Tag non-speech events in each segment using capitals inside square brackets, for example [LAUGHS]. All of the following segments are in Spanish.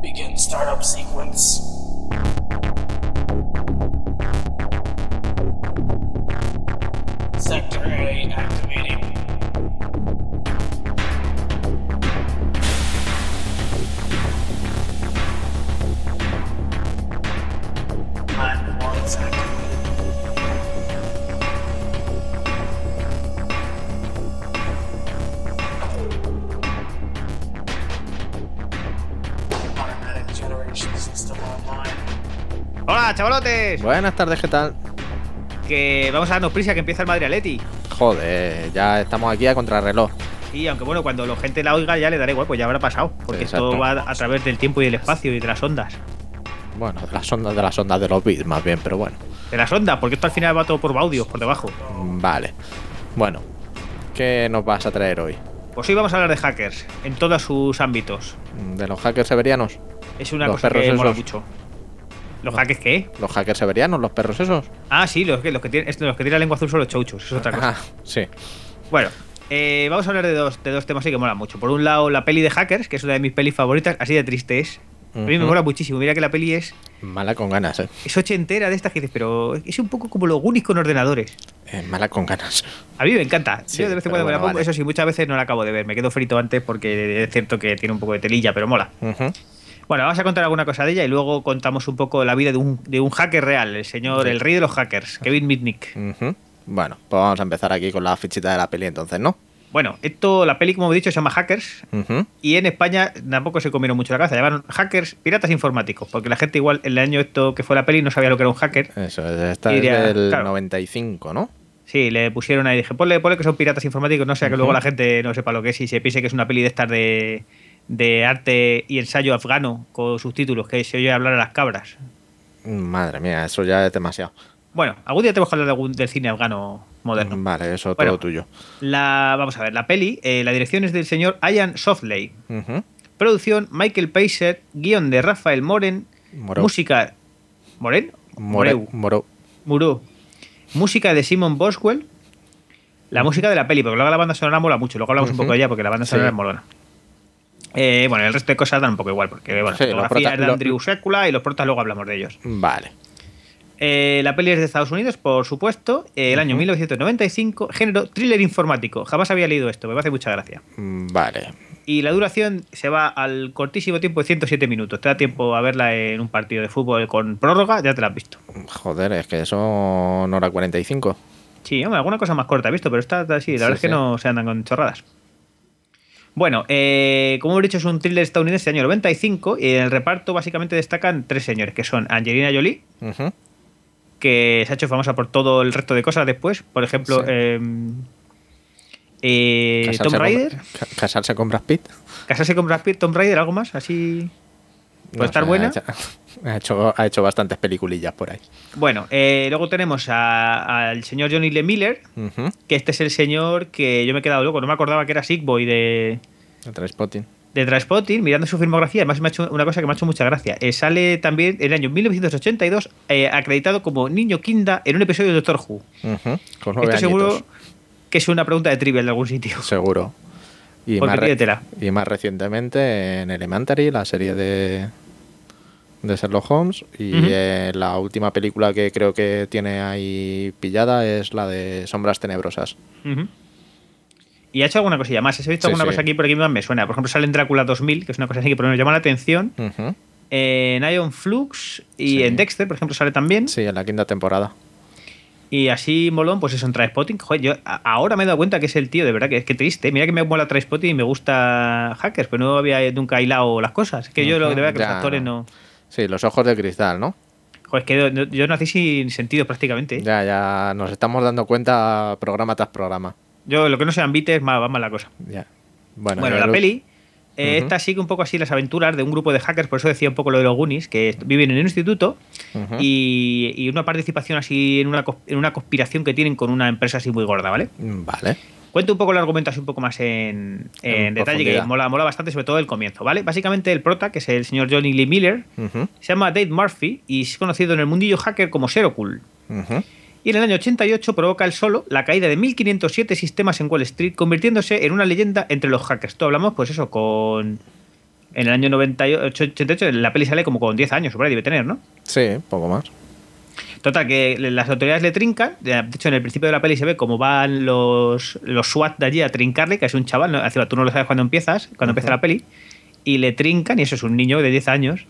Begin startup sequence. Sector A activating. Hola, chavalotes. Buenas tardes, ¿qué tal? Que vamos a darnos prisa que empieza el Madrid Atleti. Joder, ya estamos aquí a contrarreloj. Y aunque bueno, cuando la gente la oiga ya le daré igual, pues ya habrá pasado. Porque Exacto. esto va a través del tiempo y del espacio y de las ondas. Bueno, de las ondas de las ondas de los bits, más bien, pero bueno. De las ondas, porque esto al final va todo por audios, por debajo. Mm, Vale. Bueno, ¿qué nos vas a traer hoy? Pues hoy vamos a hablar de hackers, en todos sus ámbitos. Mm, ¿De los hackers severianos? Es una Los cosa que mola esos. mucho. ¿Los hackers qué? ¿Los hackers severianos? ¿Los perros esos? Ah, sí, los que, los que tienen, los que tienen lengua azul son los chouchos, es otra cosa. Ah, sí. Bueno, eh, vamos a hablar de dos, de dos temas sí que molan mucho. Por un lado, la peli de hackers, que es una de mis pelis favoritas, así de triste es. A mí me mola muchísimo. Mira que la peli es, Mala con ganas, ¿eh? es ochentera de estas que dices, pero es un poco como los Goonies con ordenadores. Eh, mala con ganas. A mí me encanta. Sí, Yo de vez en cuando me la pongo. vale. Eso sí, muchas veces no la acabo de ver. Me quedo frito antes porque es cierto que tiene un poco de telilla, pero mola. Bueno, vamos a contar alguna cosa de ella y luego contamos un poco la vida de un, de un hacker real, el señor, Sí. el rey de los hackers, Kevin Mitnick. Bueno, pues vamos a empezar aquí con la fichita de la peli entonces, ¿no? Bueno, esto, la peli, como he dicho, se llama Hackers. Y en España tampoco se comieron mucho la cabeza. Llamaron hackers, piratas informáticos. Porque la gente, igual, en el año esto que fue la peli, no sabía lo que era un hacker. Eso, es- esta es del claro. 95, ¿no? Sí, le pusieron ahí, dije, ponle, ponle que son piratas informáticos, no sea que luego la gente no sepa lo que es y se piense que es una peli de estas de, de arte y ensayo afgano con subtítulos, que se oye hablar a las cabras. Madre mía, eso ya es demasiado. Bueno, algún día tenemos que hablar de algún- del cine afgano moderno. Vale, eso Bueno. todo tuyo. La, vamos a ver, la peli, eh, la dirección es del señor Ian Softley. Producción, Michael Pacer, guion de Rafael Moren, Moró. música... ¿Moren? More- Moreu. Moró. Muró. Música de Simon Boswell. La música de la peli, porque luego la banda sonora mola mucho. Luego hablamos un poco de ella porque la banda sonora Sí. es molona. Eh, bueno, el resto de cosas dan un poco igual, porque bueno, Sí, la fotografía es de Andrew Sekula y los protas luego hablamos de ellos. Vale. Eh, la peli es de Estados Unidos, por supuesto, eh, el año Ujú. 1995, género thriller informático. Jamás había leído esto, me hace mucha gracia. Mm, Vale. Y la duración se va al cortísimo tiempo de 107 minutos. Te da tiempo a verla en un partido de fútbol con prórroga, ya te la has visto. Joder, es que eso no era 45. Sí, hombre, alguna cosa más corta he visto, pero esta sí, la Sí, verdad es que no se andan con chorradas. Bueno, eh, como hemos dicho, es un thriller estadounidense del año 95 y en el reparto básicamente destacan tres señores, que son Angelina Jolie, que se ha hecho famosa por todo el resto de cosas después, por ejemplo, Sí. eh, eh, Tom con- Raider, ca- casarse con Brad Pitt. casarse con Brad Pitt, Tom Raider, algo más, así... ¿Puede No estar sé, buena? [LAUGHS] Ha hecho, ha hecho, bastantes peliculillas por ahí. Bueno, eh, luego tenemos al señor Johnny Lee Miller, Ujú. que este es el señor que yo me he quedado loco, no me acordaba que era Sick Boy de... El Trainspotting. de Transpotting, mirando su filmografía, además me ha hecho una cosa que me ha hecho mucha gracia. Eh, sale también en el año 1982 eh, acreditado como niño Kinda en un episodio de Doctor Who. Ujú. Con nueve Esto seguro añitos. que es una pregunta de trivial de algún sitio. Seguro. Y Porque más, tiene tela. y más recientemente en Elementary, la serie de, de Sherlock Holmes. Y eh, la última película que creo que tiene ahí pillada es la de Sombras Tenebrosas. Y ha hecho alguna cosilla más. He visto Sí, alguna sí. cosa aquí por aquí me suena. Por ejemplo, sale en Drácula 2000, que es una cosa así que por lo menos llama la atención. En Ion Flux y Sí. en Dexter, por ejemplo, sale también. Sí, en la quinta temporada. Y así molón, pues eso en Trainspotting. Joder, yo ahora me he dado cuenta que es el tío, de verdad, que es que triste. Mira que me mola Trainspotting y me gusta Hackers, pero no había nunca hilado las cosas. Es que yo lo de verdad que los Ya, actores no. Sí, los ojos de cristal, ¿no? Joder, es que yo, nací sin sentido prácticamente. ¿eh? Ya, ya nos estamos dando cuenta programa tras programa. Yo lo que no sean beats va, va mal la cosa. Ya. Bueno, Bueno, la el- peli. Eh. Esta sigue un poco así las aventuras de un grupo de hackers, por eso decía un poco lo de los Goonies, que viven en un instituto y, y una participación así en una, en una conspiración que tienen con una empresa así muy gorda, ¿vale? Vale. Cuento un poco el argumento así un poco más en, en En detalle, que mola, mola bastante, sobre todo el comienzo, ¿vale? Básicamente el prota, que es el señor Johnny Lee Miller, se llama Dave Murphy y es conocido en el mundillo hacker como Serokul. Ujú. Y en el año 88 provoca el solo la caída de 1507 sistemas en Wall Street, convirtiéndose en una leyenda entre los hackers. Todo hablamos, pues eso, con en el año 98, 88, la peli sale como con 10 años, por ahí debe tener, ¿no? Sí, poco más. Total, que las autoridades le trincan. De hecho, en el principio de la peli se ve cómo van los, los SWAT de allí a trincarle, que es un chaval, ¿no? Tú no lo sabes cuando empiezas, cuando empieza la peli, y le trincan, y eso es un niño de 10 años,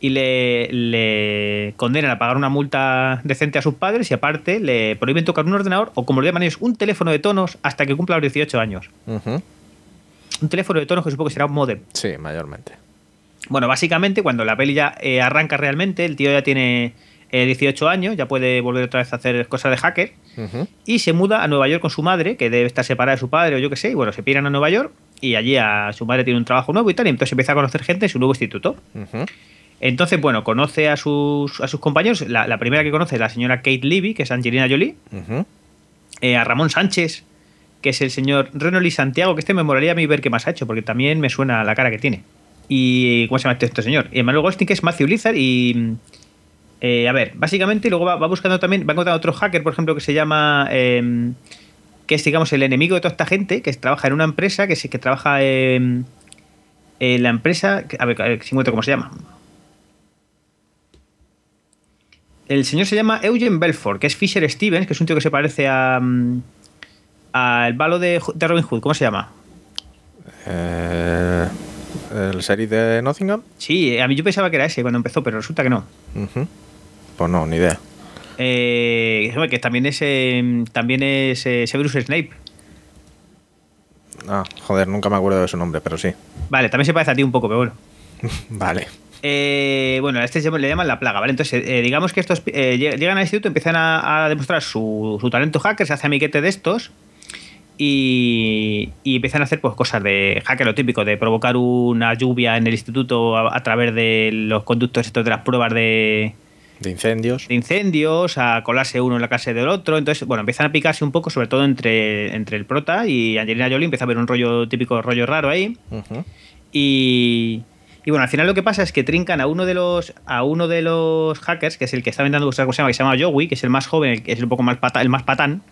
Y le, le condenan a pagar una multa decente a sus padres y aparte le prohíben tocar un ordenador o como lo llaman ellos, un teléfono de tonos hasta que cumpla los 18 años. Un teléfono de tonos que supongo que será un modem. Sí, mayormente. Bueno, básicamente cuando la peli ya eh, arranca realmente, el tío ya tiene eh, 18 años, ya puede volver otra vez a hacer cosas de hacker y se muda a Nueva York con su madre, que debe estar separada de su padre o yo qué sé, y bueno, se piran a Nueva York y allí a su madre tiene un trabajo nuevo y tal, y entonces empieza a conocer gente en su nuevo instituto. Entonces, bueno, conoce a sus, a sus compañeros. La, la primera que conoce es la señora Kate Levy, que es Angelina Jolie. Eh, a Ramón Sánchez, que es el señor Renoli Santiago, que este me molaría a mí ver qué más ha hecho, porque también me suena la cara que tiene. Y, ¿cómo se llama este, este señor? Y Emmanuel Goldstein, que es Matthew Lizard. Y, eh, a ver, básicamente luego va, va buscando también, va encontrando otro hacker, por ejemplo, que se llama... eh, que es, digamos, el enemigo de toda esta gente, que trabaja en una empresa, que, que trabaja en, en la empresa... A ver, a ver, si encuentro cómo se llama. El señor se llama Eugene Belfort, que es Fisher Stevens, que es un tío que se parece a... mm, al balo de, de Robin Hood, ¿cómo se llama? Eh, ¿El serie de Nottingham? Sí, a mí yo pensaba que era ese cuando empezó, pero resulta que no. Ujú. Pues no, ni idea. Eh, que también es, eh, también es eh, Severus Snape. Ah, joder, nunca me acuerdo de su nombre, pero sí. Vale, también se parece a ti un poco, pero bueno. [LAUGHS] Vale. Eh, bueno, a este le llaman la plaga, ¿vale? Entonces, eh, digamos que estos eh, lleg- llegan al instituto, empiezan a, a demostrar su, su talento hacker, se hace amiguete de estos y, y empiezan a hacer pues cosas de hacker, lo típico, de provocar una lluvia en el instituto a, a través de los conductos estos de las pruebas de, De incendios. de incendios, a colarse uno en la casa del otro. Entonces, bueno, empiezan a picarse un poco, sobre todo entre, entre el prota y Angelina Jolie, empieza a ver un rollo típico, rollo raro ahí. Y, y bueno, al final lo que pasa es que trincan a uno de los a uno de los hackers, que es el que está inventando cosas que se llama, que se llama Joey, que es el más joven, el que es un poco más pata- el más patán.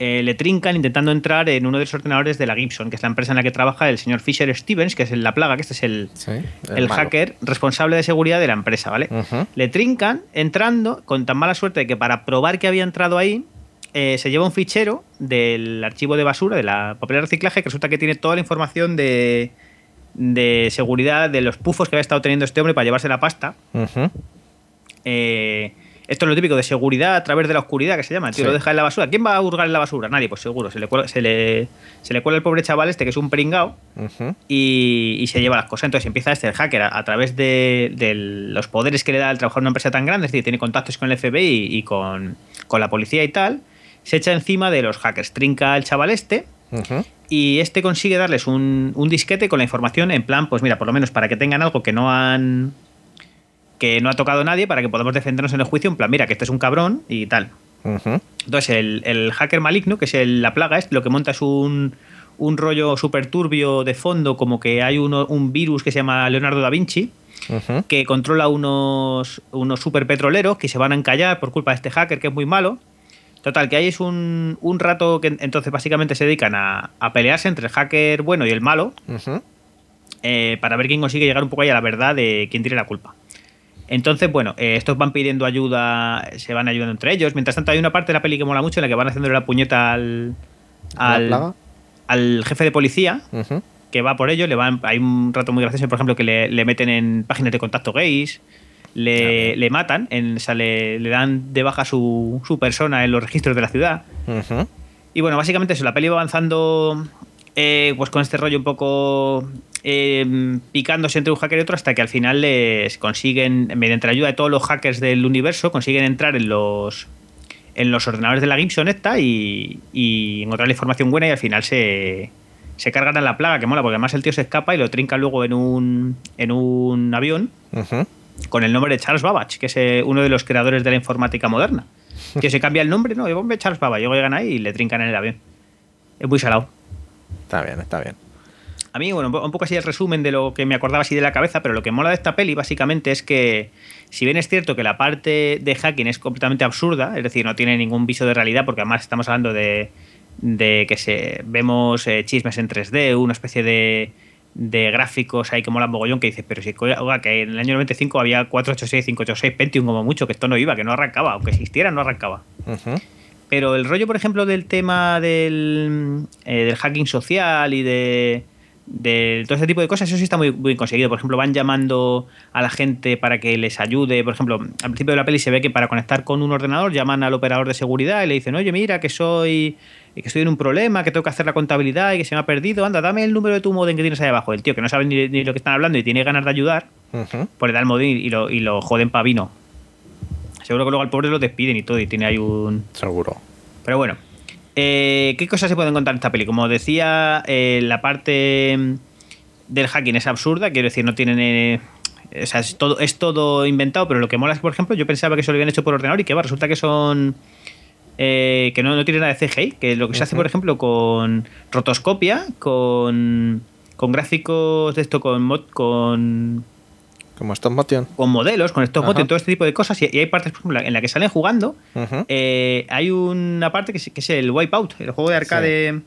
Eh, le trincan intentando entrar en uno de los ordenadores de la Gibson, que es la empresa en la que trabaja el señor Fisher Stevens, que es el- la plaga, que este es el, Sí. el, hacker responsable de seguridad de la empresa, ¿vale? Le trincan entrando con tan mala suerte que para probar que había entrado ahí, eh, se lleva un fichero del archivo de basura, de la papel de reciclaje, que resulta que tiene toda la información de, de seguridad de los pufos que había estado teniendo este hombre para llevarse la pasta. Eh, esto es lo típico de seguridad a través de la oscuridad que se llama. El tío Sí. lo deja en la basura. ¿Quién va a hurgar en la basura? Nadie, pues seguro. Se le cuela, se le, se le cuela el pobre chaval este que es un pringao y, y se lleva las cosas. Entonces empieza este el hacker a, a través de, de los poderes que le da el trabajar en una empresa tan grande, es decir, tiene contactos con el FBI y con, con la policía y tal, se echa encima de los hackers, trinca al chaval este y este consigue darles un, un disquete con la información en plan, pues mira, por lo menos para que tengan algo que no han que no ha tocado nadie para que podamos defendernos en el juicio en plan, mira, que este es un cabrón y tal. Entonces, el, el hacker maligno, que es el- la plaga, es lo que monta es un, un rollo súper turbio de fondo, como que hay uno- un virus que se llama Leonardo da Vinci, que controla unos, unos superpetroleros que se van a encallar por culpa de este hacker que es muy malo. Total, que ahí es un, un rato que entonces básicamente se dedican a, a pelearse entre el hacker bueno y el malo eh, para ver quién consigue llegar un poco ahí a la verdad de quién tiene la culpa. Entonces, bueno, eh, estos van pidiendo ayuda, se van ayudando entre ellos. Mientras tanto, hay una parte de la peli que mola mucho en la que van haciéndole la puñeta al, ¿La al, al jefe de policía que va por ello. Le van, hay un rato muy gracioso, por ejemplo, que le, le meten en páginas de contacto gays, le, le matan, en, o sea, le, le dan de baja su, su persona en los registros de la ciudad. Y bueno, básicamente eso, la peli va avanzando eh, pues con este rollo un poco eh, picándose entre un hacker y otro hasta que al final les consiguen, mediante la ayuda de todos los hackers del universo, consiguen entrar en los en los ordenadores de la Gibson esta y, y encontrar la información buena y al final se, se cargan a la plaga, que mola, porque además el tío se escapa y lo trinca luego en un, en un avión con el nombre de Charles Babbage, que es eh, uno de los creadores de la informática moderna. [LAUGHS] Que se cambia el nombre, ¿no? Y hombre, Charles Babbage. Luego llegan ahí y le trincan en el avión. Es muy salado. Está bien, está bien. A mí, bueno, un po- un poco así el resumen de lo que me acordaba así de la cabeza, pero lo que mola de esta peli básicamente es que, si bien es cierto que la parte de hacking es completamente absurda, es decir, no tiene ningún viso de realidad, porque además estamos hablando de, de que se vemos eh, chismes en 3D, una especie de, de gráficos ahí que mola mogollón que dices, pero si oiga, que en el año 95 había 486, 586 Pentium como mucho, que esto no iba, que no arrancaba, aunque existiera, no arrancaba. Pero el rollo, por ejemplo, del tema del, eh, del hacking social y de, de todo ese tipo de cosas, eso sí está muy, muy conseguido. Por ejemplo, van llamando a la gente para que les ayude. Por ejemplo, al principio de la peli se ve que para conectar con un ordenador llaman al operador de seguridad y le dicen, oye, mira, que soy que estoy en un problema, que tengo que hacer la contabilidad y que se me ha perdido. Anda, dame el número de tu modem que tienes ahí abajo. El tío que no sabe ni, ni lo que están hablando y tiene ganas de ayudar, Ujú. pues le da el modem y lo, y lo joden pa' vino. Seguro que luego al pobre lo despiden y todo y tiene ahí un... Seguro. Pero bueno, eh, ¿qué cosas se pueden contar en esta peli? Como decía, eh, la parte del hacking es absurda, quiero decir, no tienen... eh, o sea, es todo, es todo inventado, pero lo que mola es, por ejemplo, yo pensaba que eso lo habían hecho por ordenador y que va, resulta que son... eh, que no, no tiene nada de CGI, que lo que se hace, por ejemplo, con rotoscopia, con, con gráficos de esto, con, mod- con Como stop motion. con modelos, con estos Ajá. todo este tipo de cosas. Y, hay partes, por ejemplo, en la que salen jugando. Eh, hay una parte que es, que es el Wipeout, el juego de arcade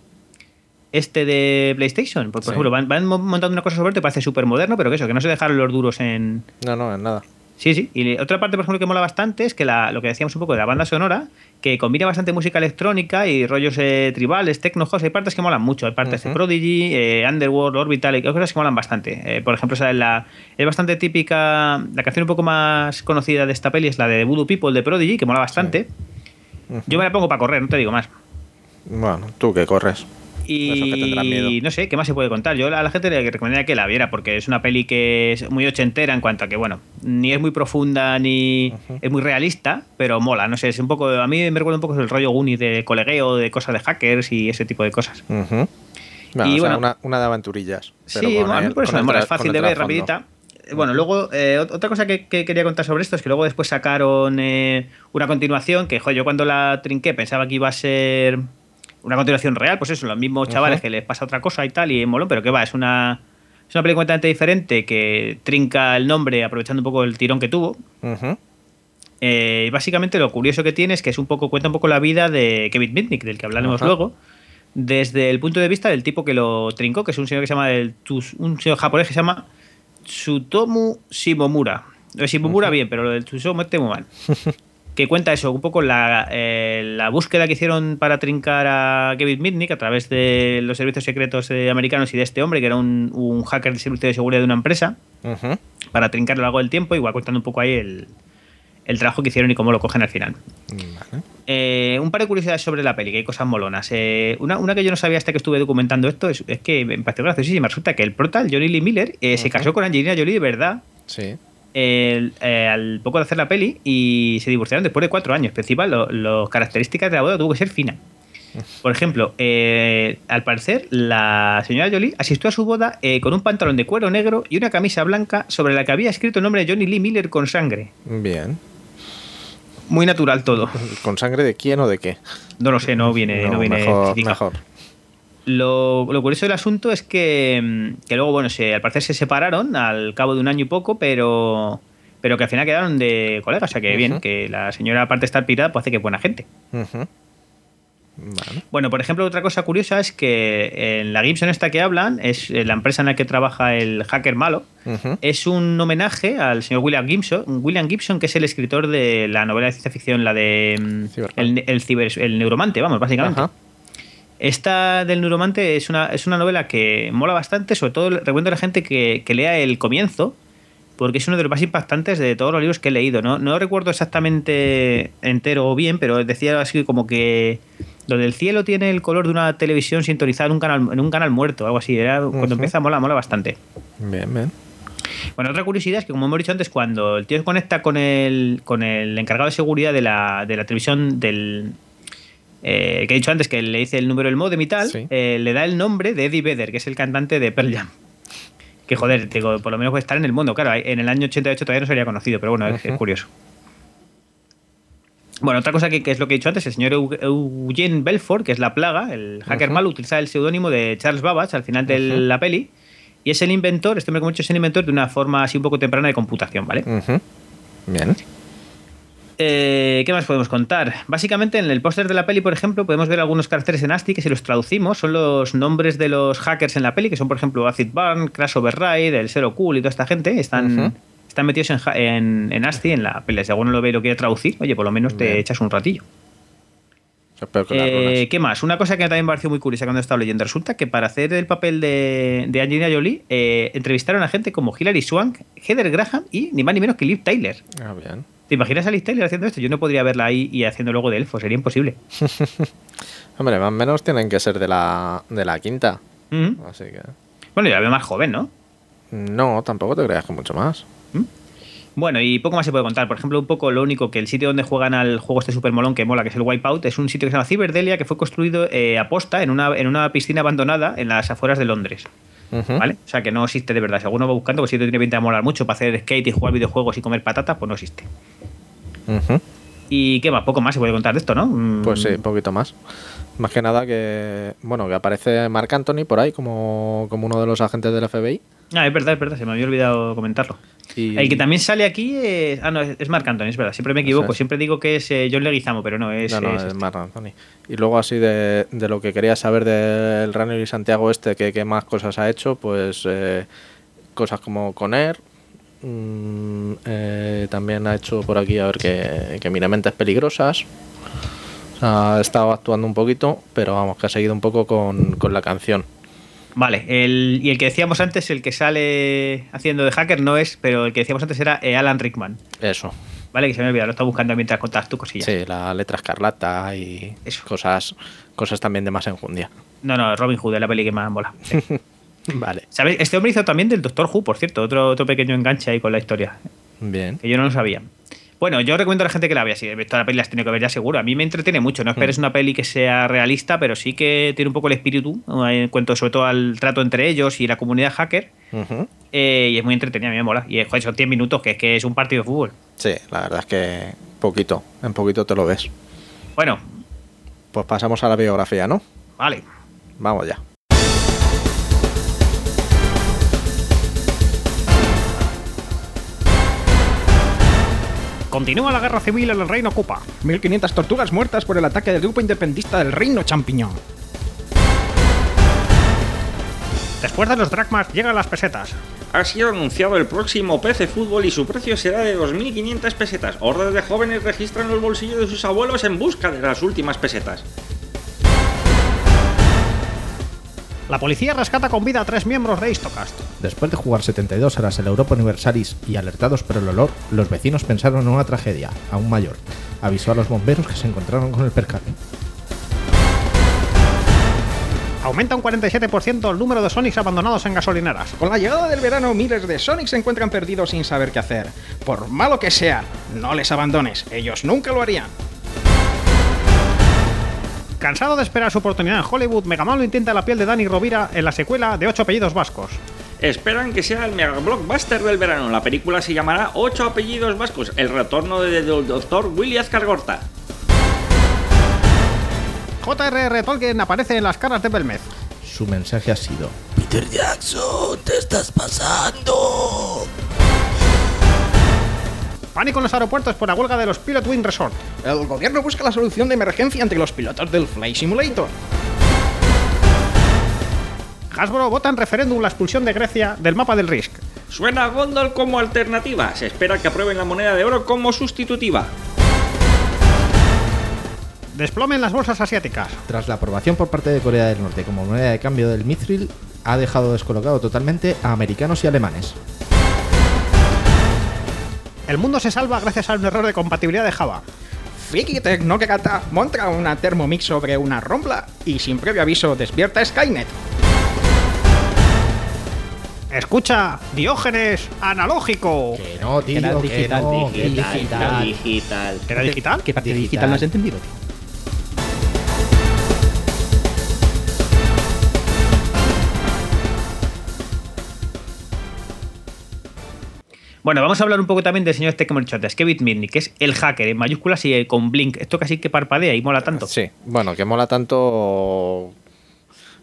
este de PlayStation. Por, por Sí. ejemplo, van, van mo- montando una cosa sobre te parece súper moderno, pero que eso, que no se dejaron los duros en. No, no, en nada. Sí, sí. Y otra parte, por ejemplo, que mola bastante es que la- lo que decíamos un poco de la banda sonora, que combina bastante música electrónica y rollos eh, tribales, techno. Hay partes que molan mucho. Hay partes de. Prodigy, eh, Underworld, Orbital, y cosas que molan bastante. Eh, por ejemplo, esa es, la, es bastante típica. La canción un poco más conocida de esta peli es la de Voodoo People de Prodigy, que mola bastante. Yo me la pongo para correr, no te digo más. Bueno, tú que corres. Que miedo. Y no sé, ¿qué más se puede contar? Yo a la gente le recomendaría que la viera porque es una peli que es muy ochentera en cuanto a que, bueno, ni es muy profunda ni es muy realista, pero mola, no sé, es un poco, a mí me recuerda un poco el rollo Goonie de colegueo, de cosas de hackers y ese tipo de cosas. Bueno, Y o sea, bueno- una, una de aventurillas. pero Sí, a mí por eso me mola, es fácil de ver, rapidita. Bueno, luego, eh, ot- otra cosa que, que quería contar sobre esto es que luego después sacaron eh, una continuación que, yo cuando la trinqué pensaba que iba a ser una continuación real, pues eso, los mismos chavales que les pasa otra cosa y tal, y molón, pero que va, es una, es una película completamente diferente que trinca el nombre aprovechando un poco el tirón que tuvo. Eh, y básicamente lo curioso que tiene es que es un poco, cuenta un poco la vida de Kevin Mitnick, del que hablaremos luego, desde el punto de vista del tipo que lo trincó, que es un señor que se llama el un señor japonés que se llama Tsutomu Shimomura. Lo de Shimomura bien, pero lo del Tsutomu este muy mal. [LAUGHS] que cuenta eso, un poco la, eh, la búsqueda que hicieron para trincar a Kevin Mitnick a través de los servicios secretos eh, americanos y de este hombre, que era un, un hacker de servicio de seguridad de una empresa para trincarlo a lo largo del tiempo, igual contando un poco ahí el, el trabajo que hicieron y cómo lo cogen al final. Vale. Eh, un par de curiosidades sobre la peli, que hay cosas molonas. Eh, una, una que yo no sabía hasta que estuve documentando esto es, es que me pareció graciosísima. Resulta que el prota, el Johnny Lee Miller, eh, se casó con Angelina Jolie de verdad Sí. El- eh, al poco de hacer la peli y se divorciaron después de cuatro años. Principal, las características de la boda tuvo que ser fina. Por ejemplo, eh, al parecer, la señora Jolie asistió a su boda eh, con un pantalón de cuero negro y una camisa blanca sobre la que había escrito el nombre de Johnny Lee Miller con sangre. Bien. Muy natural todo. ¿Con sangre de quién o de qué? No lo sé, no viene, no, No, viene mejor. Lo, lo curioso del asunto es que, mm, que luego, bueno, se, al parecer se separaron al cabo de un año y poco, pero, pero que al final quedaron de colegas. O sea que bien, que la señora, aparte de estar pirada, pues hace que es buena gente. Vale. Bueno, por ejemplo, otra cosa curiosa es que en la Gibson esta que hablan, es eh, la empresa en la que trabaja el hacker malo, es un homenaje al señor William Gibson, William Gibson, que es el escritor de la novela de ciencia ficción, la de mm, Cyberpunk. el, el, ciber- el neuromante, vamos, básicamente. Esta del Neuromante es una, es una novela que mola bastante, sobre todo recomiendo a la gente que, que lea el comienzo, porque es uno de los más impactantes de todos los libros que he leído. No, no recuerdo exactamente entero o bien, pero decía así como que donde el cielo tiene el color de una televisión sintonizada en un canal, en un canal muerto, algo así. Era, Cuando empieza mola, mola bastante. Bien, bien. Bueno, otra curiosidad es que, como hemos dicho antes, cuando el tío se conecta con el, con el encargado de seguridad de la, de la televisión del. Eh, que he dicho antes que le dice el número del modem y tal, Sí. eh, le da el nombre de Eddie Vedder, que es el cantante de Pearl Jam. Que joder, digo, por lo menos puede estar en el mundo. Claro, en el año 88 todavía no se había conocido, pero bueno, es, curioso. Bueno, otra cosa que, que es lo que he dicho antes, el señor Eu- Eugene Belfort, que es la plaga, el hacker Ujú. malo, utiliza el seudónimo de Charles Babbage al final de la peli. Y es el inventor, este hombre como he dicho, es el inventor de una forma así un poco temprana de computación, ¿vale? Bien. Eh, ¿Qué más podemos contar? Básicamente en el póster de la peli, por ejemplo, podemos ver algunos caracteres en ASCII que si los traducimos son los nombres de los hackers en la peli, que son por ejemplo Acid Burn, Crash Override, el Zero Cool y toda esta gente. Están, están metidos en, en, en ASCII en la peli. Si alguno lo ve y lo quiere traducir, oye, por lo menos te echas un ratillo. Eh. ¿Qué más? Una cosa que también me pareció muy curiosa cuando he estado leyendo. Resulta que para hacer el papel de, de Angelina Jolie eh, entrevistaron a gente como Hilary Swank, Heather Graham y ni más ni menos que Liv Tyler. Ah, bien. ¿Te imaginas a Liv Tyler haciendo esto? Yo no podría verla ahí y haciendo luego de elfo, sería imposible. [LAUGHS] Hombre, más o menos tienen que ser de la, de la quinta. Ujú. Así que. Bueno, yo la veo más joven, ¿no? No, tampoco te creas que mucho más. Bueno, y poco más se puede contar. Por ejemplo, un poco lo único que el sitio donde juegan al juego este super molón que mola, que es el Wipeout, es un sitio que se llama Ciberdelia, que fue construido eh, a posta en una, en una piscina abandonada en las afueras de Londres. ¿Vale? O sea que no existe de verdad. Si alguno va buscando, pues si tiene pinta de molar mucho para hacer skate y jugar videojuegos y comer patatas, pues no existe. ¿Y qué más? Poco más se puede contar de esto, ¿no? Mm, Pues sí, un poquito más. Más que nada que. Bueno, que aparece Mark Anthony por ahí como, como uno de los agentes del FBI. Ah, es verdad, es verdad, se me había olvidado comentarlo. Y- El que también sale aquí es. Ah, no, es Marc Anthony, es verdad. Siempre me equivoco. Es. Siempre digo que es eh, John Leguizamo, pero no, es. no, no, es es este. Mark Anthony. Y luego así de, de lo que quería saber del Runner y Santiago este, que, que más cosas ha hecho, pues eh, cosas como Conair. mm, eh, también ha hecho por aquí, a ver, que, que mira mentes peligrosas. Ha estado actuando un poquito, pero vamos, que ha seguido un poco con, con la canción. Vale, el, y el que decíamos antes, el que sale haciendo de hacker, no es, pero el que decíamos antes era eh, Alan Rickman. Eso. Vale, que se me ha olvidado, lo estaba buscando mientras contabas tu cosillas. Sí, la letra escarlata y Eso. cosas cosas también de más enjundia. No, no, Robin Hood es la peli que más mola. [LAUGHS] Sí. Vale, ¿Sabes? Este hombre hizo también del Doctor Who, por cierto, otro, otro pequeño enganche ahí con la historia, bien. que yo no lo sabía. Bueno, yo recomiendo a la gente que la vea. Si toda la peli la has tenido que ver ya seguro. A mí me entretiene mucho. No esperes una peli que sea realista, pero sí que tiene un poco el espíritu eh, en cuanto sobre todo al trato entre ellos y la comunidad hacker. Eh, y es muy entretenida, a mí me mola. Y joder, son 10 minutos, que es que es un partido de fútbol. Sí, la verdad es que poquito, en poquito te lo ves. Bueno, Pues pasamos a la biografía, ¿no? vale. Vamos ya. Continúa la guerra civil en el Reino Cupa. 1500 tortugas muertas por el ataque del grupo independentista del Reino Champiñón. Después de los dracmas llegan las pesetas. Ha sido anunciado el próximo PC Fútbol y su precio será de 2.500 pesetas. Hordas de jóvenes registran los bolsillos de sus abuelos en busca de las últimas pesetas. La policía rescata con vida a tres miembros de Istocast. Después de jugar 72 horas en la Europa Universalis y alertados por el olor, los vecinos pensaron en una tragedia, aún mayor. Avisó a los bomberos que se encontraron con el percal. Aumenta un 47% el número de Sonics abandonados en gasolineras. Con la llegada del verano, miles de Sonics se encuentran perdidos sin saber qué hacer. Por malo que sea, no les abandones, ellos nunca lo harían. Cansado de esperar su oportunidad en Hollywood, Megaman lo intenta en la piel de Danny Rovira en la secuela de Ocho apellidos vascos. Esperan que sea el mega blockbuster del verano. La película se llamará Ocho apellidos vascos, el retorno del doctor Willy Azcar Gorta. J.R.R. Tolkien aparece en las caras de Belmez. Su mensaje ha sido: Peter Jackson, te estás pasando. Pánico en los aeropuertos por la huelga de los Pilot Wing Resort. El gobierno busca la solución de emergencia ante los pilotos del Flight Simulator. Hasbro vota en referéndum la expulsión de Grecia del mapa del Risk. Suena Gondol como alternativa. Se espera que aprueben la moneda de oro como sustitutiva. Desplome en las bolsas asiáticas. Tras la aprobación por parte de Corea del Norte como moneda de cambio del Mithril, ha dejado descolocado totalmente a americanos y alemanes. El mundo se salva gracias a un error de compatibilidad de Java. Fiki Tecnocrata monta una Thermomix sobre una rombla y sin previo aviso despierta Skynet. Escucha, Diógenes analógico. Que no, tío, que no, digital. digital. ¿Era digital? ¿Qué parte digital no has entendido? Bueno, vamos a hablar un poco también del señor este que hemos dicho antes, Kevin Mitnick, que es el hacker en mayúsculas y con Blink. Esto casi que parpadea y mola tanto. Sí, bueno, que mola tanto.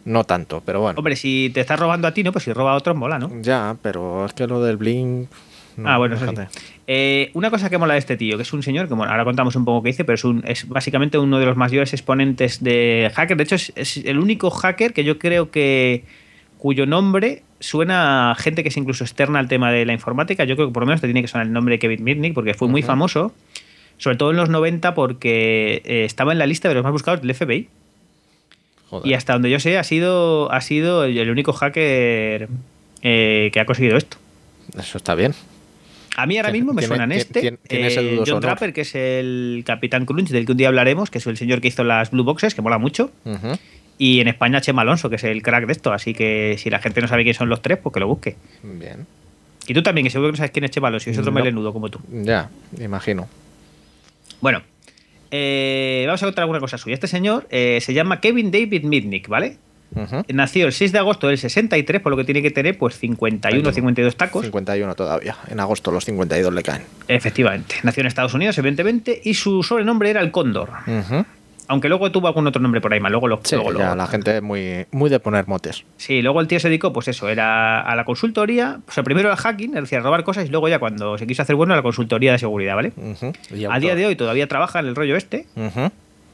No tanto, pero bueno. Hombre, si te estás robando a ti, ¿no? Pues si roba a otros, mola, ¿no? Ya, pero es que lo del Blink. No, ah, bueno, eso sí. Eh, una cosa que mola de este tío, que es un señor, que bueno, ahora contamos un poco qué dice, pero es, un, es básicamente uno de los mayores exponentes de hacker. De hecho, es, es el único hacker que yo creo que cuyo nombre suena a gente que es incluso externa al tema de la informática. Yo creo que por lo menos te tiene que sonar el nombre de Kevin Mitnick, porque fue muy famoso, sobre todo en los 90, porque eh, estaba en la lista de los más buscados del FBI. Joder. Y hasta donde yo sé, ha sido, ha sido el, único hacker eh, que ha conseguido esto. Eso está bien. A mí ahora mismo me suenan este, eh, John. Trapper, que es el Capitán Crunch, del que un día hablaremos, que es el señor que hizo las Blue Boxes, que mola mucho. Y en España Chema Alonso, que es el crack de esto. Así que si la gente no sabe quiénes son los tres, pues que lo busque. Bien. Y tú también, que seguro que no sabes quién es Chema Alonso, y es otro No. melenudo como tú. Ya, imagino. Bueno, eh, vamos a contar alguna cosa suya. Este señor eh, se llama Kevin David Mitnick, ¿vale? Nació el 6 de agosto del 63, por lo que tiene que tener pues 51 o 52 tacos. 51 todavía. En agosto los 52 le caen. Efectivamente. Nació en Estados Unidos, evidentemente, y su sobrenombre era el Cóndor. Ujú. Aunque luego tuvo algún otro nombre por ahí más. Luego lo, Sí, luego la gente es muy, muy de poner motes. Sí, luego el tío se dedicó, pues eso, era a la consultoría. O sea, primero al hacking, es decir, a robar cosas, y luego ya cuando se quiso hacer bueno, a la consultoría de seguridad, ¿vale? A día de hoy todavía trabaja en el rollo este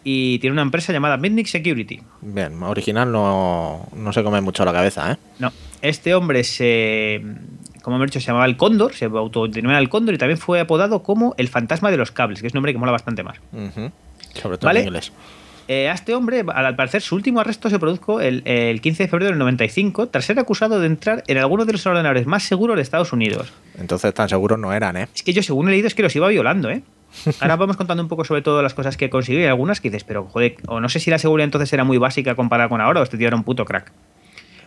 y tiene una empresa llamada Midnick Security. Bien, original no, no se come mucho la cabeza, ¿eh? No, este hombre se. Como hemos dicho, se llamaba el Cóndor, se autodenominaba el Cóndor y también fue apodado como el fantasma de los cables, que es un nombre que mola bastante más. Sobre todo Vale. en inglés. Eh, a este hombre, al al parecer, su último arresto se produjo el, el 15 de febrero del 95 tras ser acusado de entrar en alguno de los ordenadores más seguros de Estados Unidos. Entonces tan seguros no eran, ¿eh? Es que yo, según he leído, es que los iba violando, ¿eh? [LAUGHS] Ahora vamos contando un poco sobre todo las cosas que consiguió y algunas que dices, pero joder, o no sé si la seguridad entonces era muy básica comparada con ahora o este tío era un puto crack.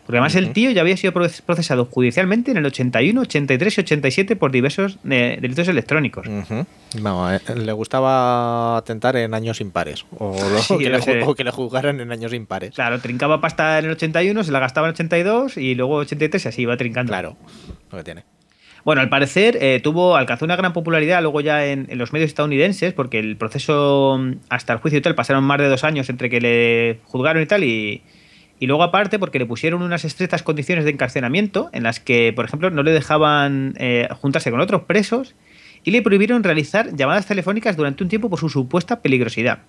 Porque además el tío ya había sido proce- procesado judicialmente en el 81, 83 y 87 por diversos eh, delitos electrónicos. No, eh, le gustaba atentar en años impares. O, [LAUGHS] Sí, que, le, o que le jugaran en años impares. Claro, trincaba pasta en el 81, se la gastaba en el 82 y luego 83 y así iba trincando. Claro, lo que tiene. Bueno, al parecer eh, tuvo, alcanzó una gran popularidad luego ya en, en los medios estadounidenses, porque el proceso mm, hasta el juicio y tal pasaron más de dos años entre que le juzgaron y tal, y, y luego aparte porque le pusieron unas estrictas condiciones de encarcelamiento en las que, por ejemplo, no le dejaban eh, juntarse con otros presos y le prohibieron realizar llamadas telefónicas durante un tiempo por su supuesta peligrosidad.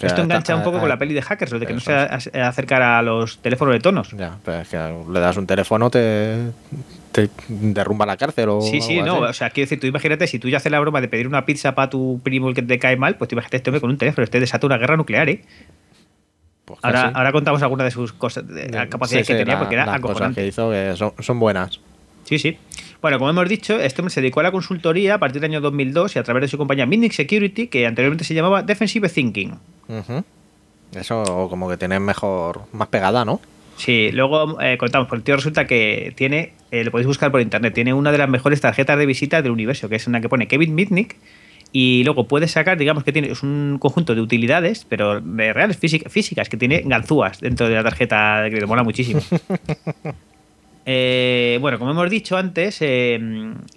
Esto engancha un poco con la peli de hackers, lo de que no se acercara a los teléfonos de tonos. Ya, pero es que le das un teléfono, te, te derrumba la cárcel o Sí, sí, algo no, así. o sea, quiero decir, tú imagínate, si tú ya haces la broma de pedir una pizza para tu primo el que te cae mal, pues tú imagínate este hombre con un teléfono, este desata una guerra nuclear, ¿eh? Pues Ahora, casi. ahora contamos algunas de sus cosas, de las capacidades Sí, que sí, tenía, la- porque era las cosas que hizo que son, son buenas. Sí, sí. Bueno, como hemos dicho, este hombre se dedicó a la consultoría a partir del año 2002 y a través de su compañía Midnick Security, que anteriormente se llamaba Defensive Thinking. Eso como que tiene mejor, más pegada, ¿no? Sí, luego eh, contamos, porque el tío resulta que tiene, eh, lo podéis buscar por internet, tiene una de las mejores tarjetas de visita del universo, que es una que pone Kevin Mitnick, y luego puedes sacar, digamos que tiene es un conjunto de utilidades, pero de reales física- físicas, que tiene ganzúas dentro de la tarjeta de crédito, mola muchísimo. [LAUGHS] Eh, bueno, como hemos dicho antes, eh,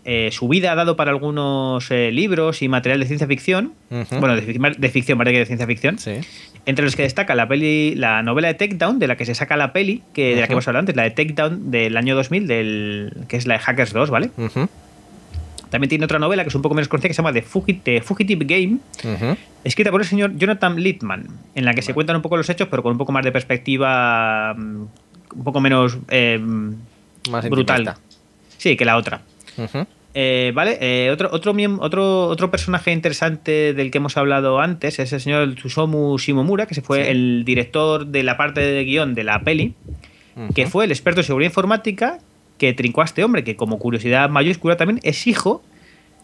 eh, su vida ha dado para algunos eh, libros y material de ciencia ficción, bueno, de, de ficción, parece que de ciencia ficción, Sí. entre los que destaca la peli, la novela de Takedown, de la que se saca la peli, que, de la que hemos hablado antes, la de Takedown del año 2000, del, que es la de Hackers 2, ¿vale? Ujú. También tiene otra novela que es un poco menos conocida que se llama The Fugit- The Fugitive Game, escrita por el señor Jonathan Littman, en la que se cuentan un poco los hechos, pero con un poco más de perspectiva, mm, un poco menos eh, Más brutal. intimista. Sí, que la otra. Eh, vale, eh, otro, otro, otro, otro personaje interesante del que hemos hablado antes es el señor Tsusomu Shimomura, que se fue Sí. el director de la parte de guion de la peli, que fue el experto en seguridad informática que trincó a este hombre, que como curiosidad mayúscula también es hijo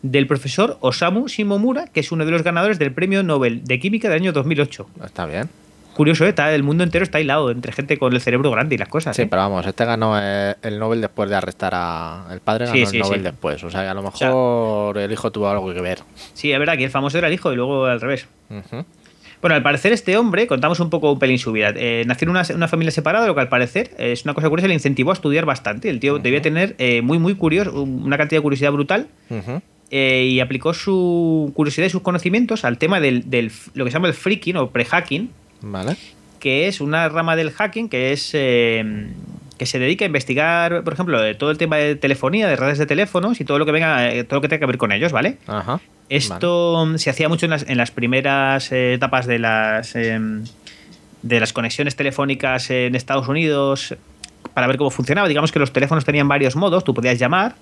del profesor Osamu Shimomura, que es uno de los ganadores del premio Nobel de Química del año 2008. Está bien. Curioso, ¿eh? Está- el mundo entero está hilado entre gente con el cerebro grande y las cosas. Sí, ¿eh? pero vamos, este ganó eh, el Nobel después de arrestar a... El padre ganó Sí, sí, el Nobel sí. después. O sea, que a lo sea- mejor el hijo tuvo algo que ver. Sí, es verdad que el famoso era el hijo y luego al revés. Bueno, al parecer este hombre, contamos un poco un pelín su vida, eh, nació en una, una familia separada, lo que al parecer eh, es una cosa curiosa, le incentivó a estudiar bastante. El tío debía tener eh, muy, muy curioso, una cantidad de curiosidad brutal eh, y aplicó su curiosidad y sus conocimientos al tema del, del- lo que se llama el freaking o pre-hacking, Vale. que es una rama del hacking que es, que se dedica a investigar, por ejemplo, todo el tema de telefonía, de redes de teléfonos y todo lo que venga, eh, todo lo que tenga que ver con ellos, ¿vale? Ajá. Esto se hacía mucho en las, en las primeras eh, etapas de las em, de las conexiones telefónicas en Estados Unidos para ver cómo funcionaba. Digamos que los teléfonos tenían varios modos, tú podías llamar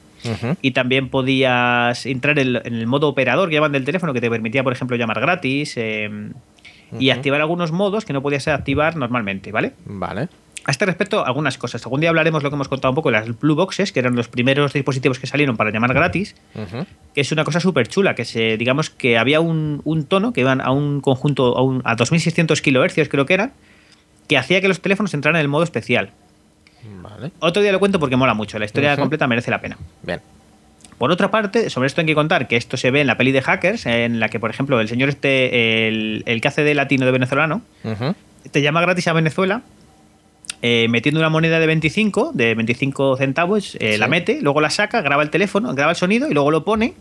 y también podías entrar en, en el modo operador que llaman del teléfono que te permitía, por ejemplo, llamar gratis em, y activar algunos modos que no podías activar normalmente, ¿vale? Vale. A este respecto, algunas cosas. Algún día hablaremos lo que hemos contado un poco las Blue Boxes, que eran los primeros dispositivos que salieron para llamar gratis, que es una cosa súper chula, que se, digamos que había un, un tono que iban a un conjunto, a, un- a 2600 kilohercios creo que eran, que hacía que los teléfonos entraran en el modo especial. Vale. Otro día lo cuento porque mola mucho, la historia completa merece la pena. Bien. Por otra parte, sobre esto hay que contar que esto se ve en la peli de Hackers, en la que, por ejemplo, el señor este, el, el que hace de latino de venezolano, te llama gratis a Venezuela eh, metiendo una moneda de 25, de 25 centavos, eh, Sí. la mete, luego la saca, graba el teléfono, graba el sonido y luego lo pone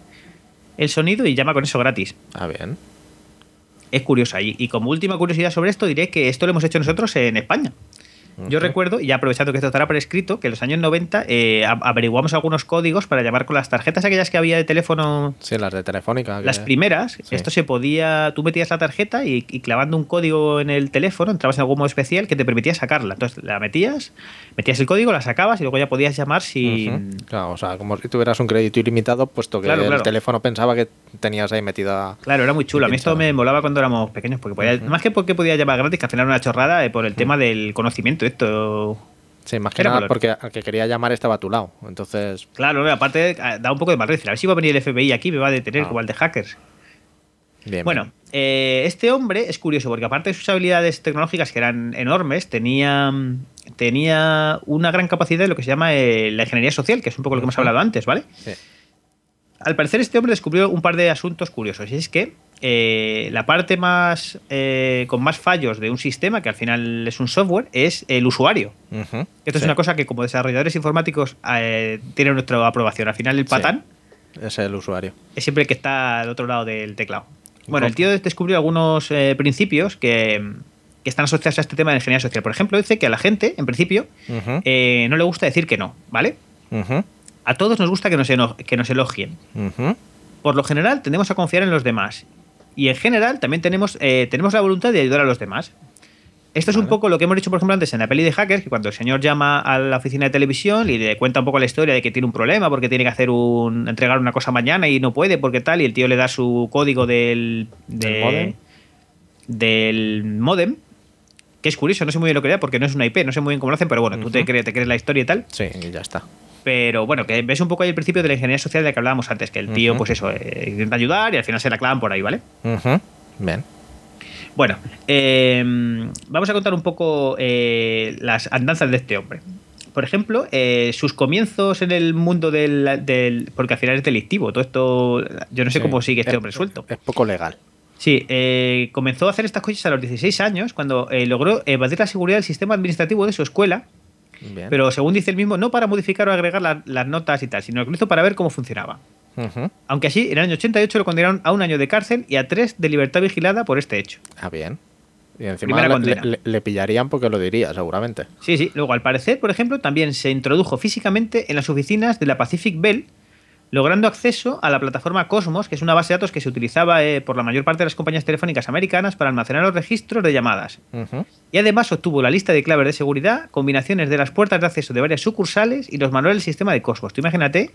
el sonido y llama con eso gratis. Ah, bien. Es curioso ahí. Y como última curiosidad sobre esto, diré que esto lo hemos hecho nosotros en España. Yo recuerdo, y ya aprovechando que esto estará por escrito, que en los años 90 eh, averiguamos algunos códigos para llamar con las tarjetas aquellas que había de teléfono Sí, las de Telefónica. que- las primeras, Sí. esto se podía, tú metías la tarjeta y, y clavando un código en el teléfono entrabas en algún modo especial que te permitía sacarla. Entonces la metías, metías el código, la sacabas y luego ya podías llamar. Ujú. Claro, o sea, como si tuvieras un crédito ilimitado, puesto que Claro, el claro. teléfono pensaba que tenías ahí metida. Claro, era muy chulo. A mí esto me molaba cuando éramos pequeños, porque podía- más que porque podía llamar gratis, que al final era una chorrada eh, por el tema del conocimiento. Esto. Sí, más que Era nada porque al que quería llamar estaba a tu lado. Entonces, Claro, aparte eh, da un poco de mal decir. A ver si va a venir el FBI aquí me va a detener Ah. como el de hackers. bien. Bueno, bien. eh, este hombre es curioso porque aparte de sus habilidades tecnológicas que eran enormes, tenía, tenía una gran capacidad de lo que se llama eh, la ingeniería social, que es un poco lo que hemos hablado antes, ¿vale? Sí. Al parecer este hombre descubrió un par de asuntos curiosos y es que eh, la parte más eh, con más fallos de un sistema, que al final es un software, es el usuario. Esto es una cosa que como desarrolladores informáticos eh, tiene nuestra aprobación. Al final el Sí. patán Es el usuario. es siempre el que está al otro lado del teclado. Bueno, el tío descubrió algunos principios que, que están asociados a este tema de ingeniería social. Por ejemplo, dice que a la gente, en principio, no le gusta decir que no, ¿vale? A todos nos gusta que nos, que nos elogien. Por lo general, tendemos a confiar en los demás. Y en general, también tenemos, eh, tenemos la voluntad de ayudar a los demás. Esto es un poco lo que hemos dicho, por ejemplo, antes en la peli de Hackers, que cuando el señor llama a la oficina de televisión y le cuenta un poco la historia de que tiene un problema porque tiene que hacer un entregar una cosa mañana y no puede porque tal, y el tío le da su código del, ¿Del de- módem? del modem, que es curioso, no sé muy bien lo que era porque no es una IP, no sé muy bien cómo lo hacen, pero bueno, tú te crees, te crees la historia y tal. Sí, y ya está. Pero bueno, que ves un poco ahí el principio de la ingeniería social de la que hablábamos antes, que el tío, pues eso, eh, intenta ayudar y al final se la clavan por ahí, ¿vale? Ujú. Bien. Bueno, eh, vamos a contar un poco eh, las andanzas de este hombre. Por ejemplo, eh, sus comienzos en el mundo del, del- Porque al final es delictivo. Todo esto. Yo no sé Sí. cómo sigue este Es- hombre suelto. Es poco legal. Sí, comenzó a hacer estas cosas a los 16 años, cuando logró evadir la seguridad del sistema administrativo de su escuela. Bien. Pero según dice el mismo, no para modificar o agregar la- las notas y tal, sino que lo hizo para ver cómo funcionaba. Aunque así, en el año 88 lo condenaron a un año de cárcel y a tres de libertad vigilada por este hecho. Ah, bien. Y encima le pillarían porque lo diría, seguramente. Sí, sí. Luego, al parecer, por ejemplo, también se introdujo físicamente en las oficinas de la Pacific Bell, logrando acceso a la plataforma Cosmos, que es una base de datos que se utilizaba eh, por la mayor parte de las compañías telefónicas americanas para almacenar los registros de llamadas. Y además obtuvo la lista de claves de seguridad, combinaciones de las puertas de acceso de varias sucursales y los manuales del sistema de Cosmos. Tú imagínate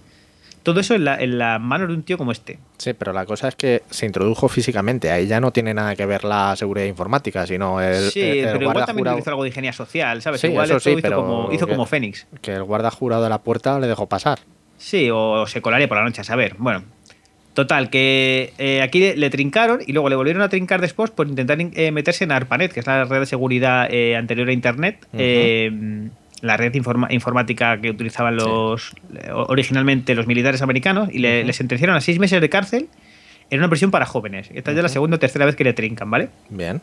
todo eso en la, en la mano de un tío como este. Sí, pero la cosa es que se introdujo físicamente. Ahí ya no tiene nada que ver la seguridad informática, sino el, sí, el- el pero igual también hizo algo de ingeniería social, ¿sabes? Sí, igual eso esto sí, hizo, pero como, hizo que- como Fénix. que el guarda jurado de la puerta le dejó pasar. Sí, o se colaría por la noche, a saber. Bueno, total, que eh, aquí le, le trincaron y luego le volvieron a trincar después por intentar eh, meterse en ARPANET, que es la red de seguridad eh, anterior a Internet. Eh, la red informa- informática que utilizaban los originalmente los militares americanos y le, les sentenciaron a seis meses de cárcel en una prisión para jóvenes. Esta es ya la segunda o tercera vez que le trincan, ¿vale? Bien.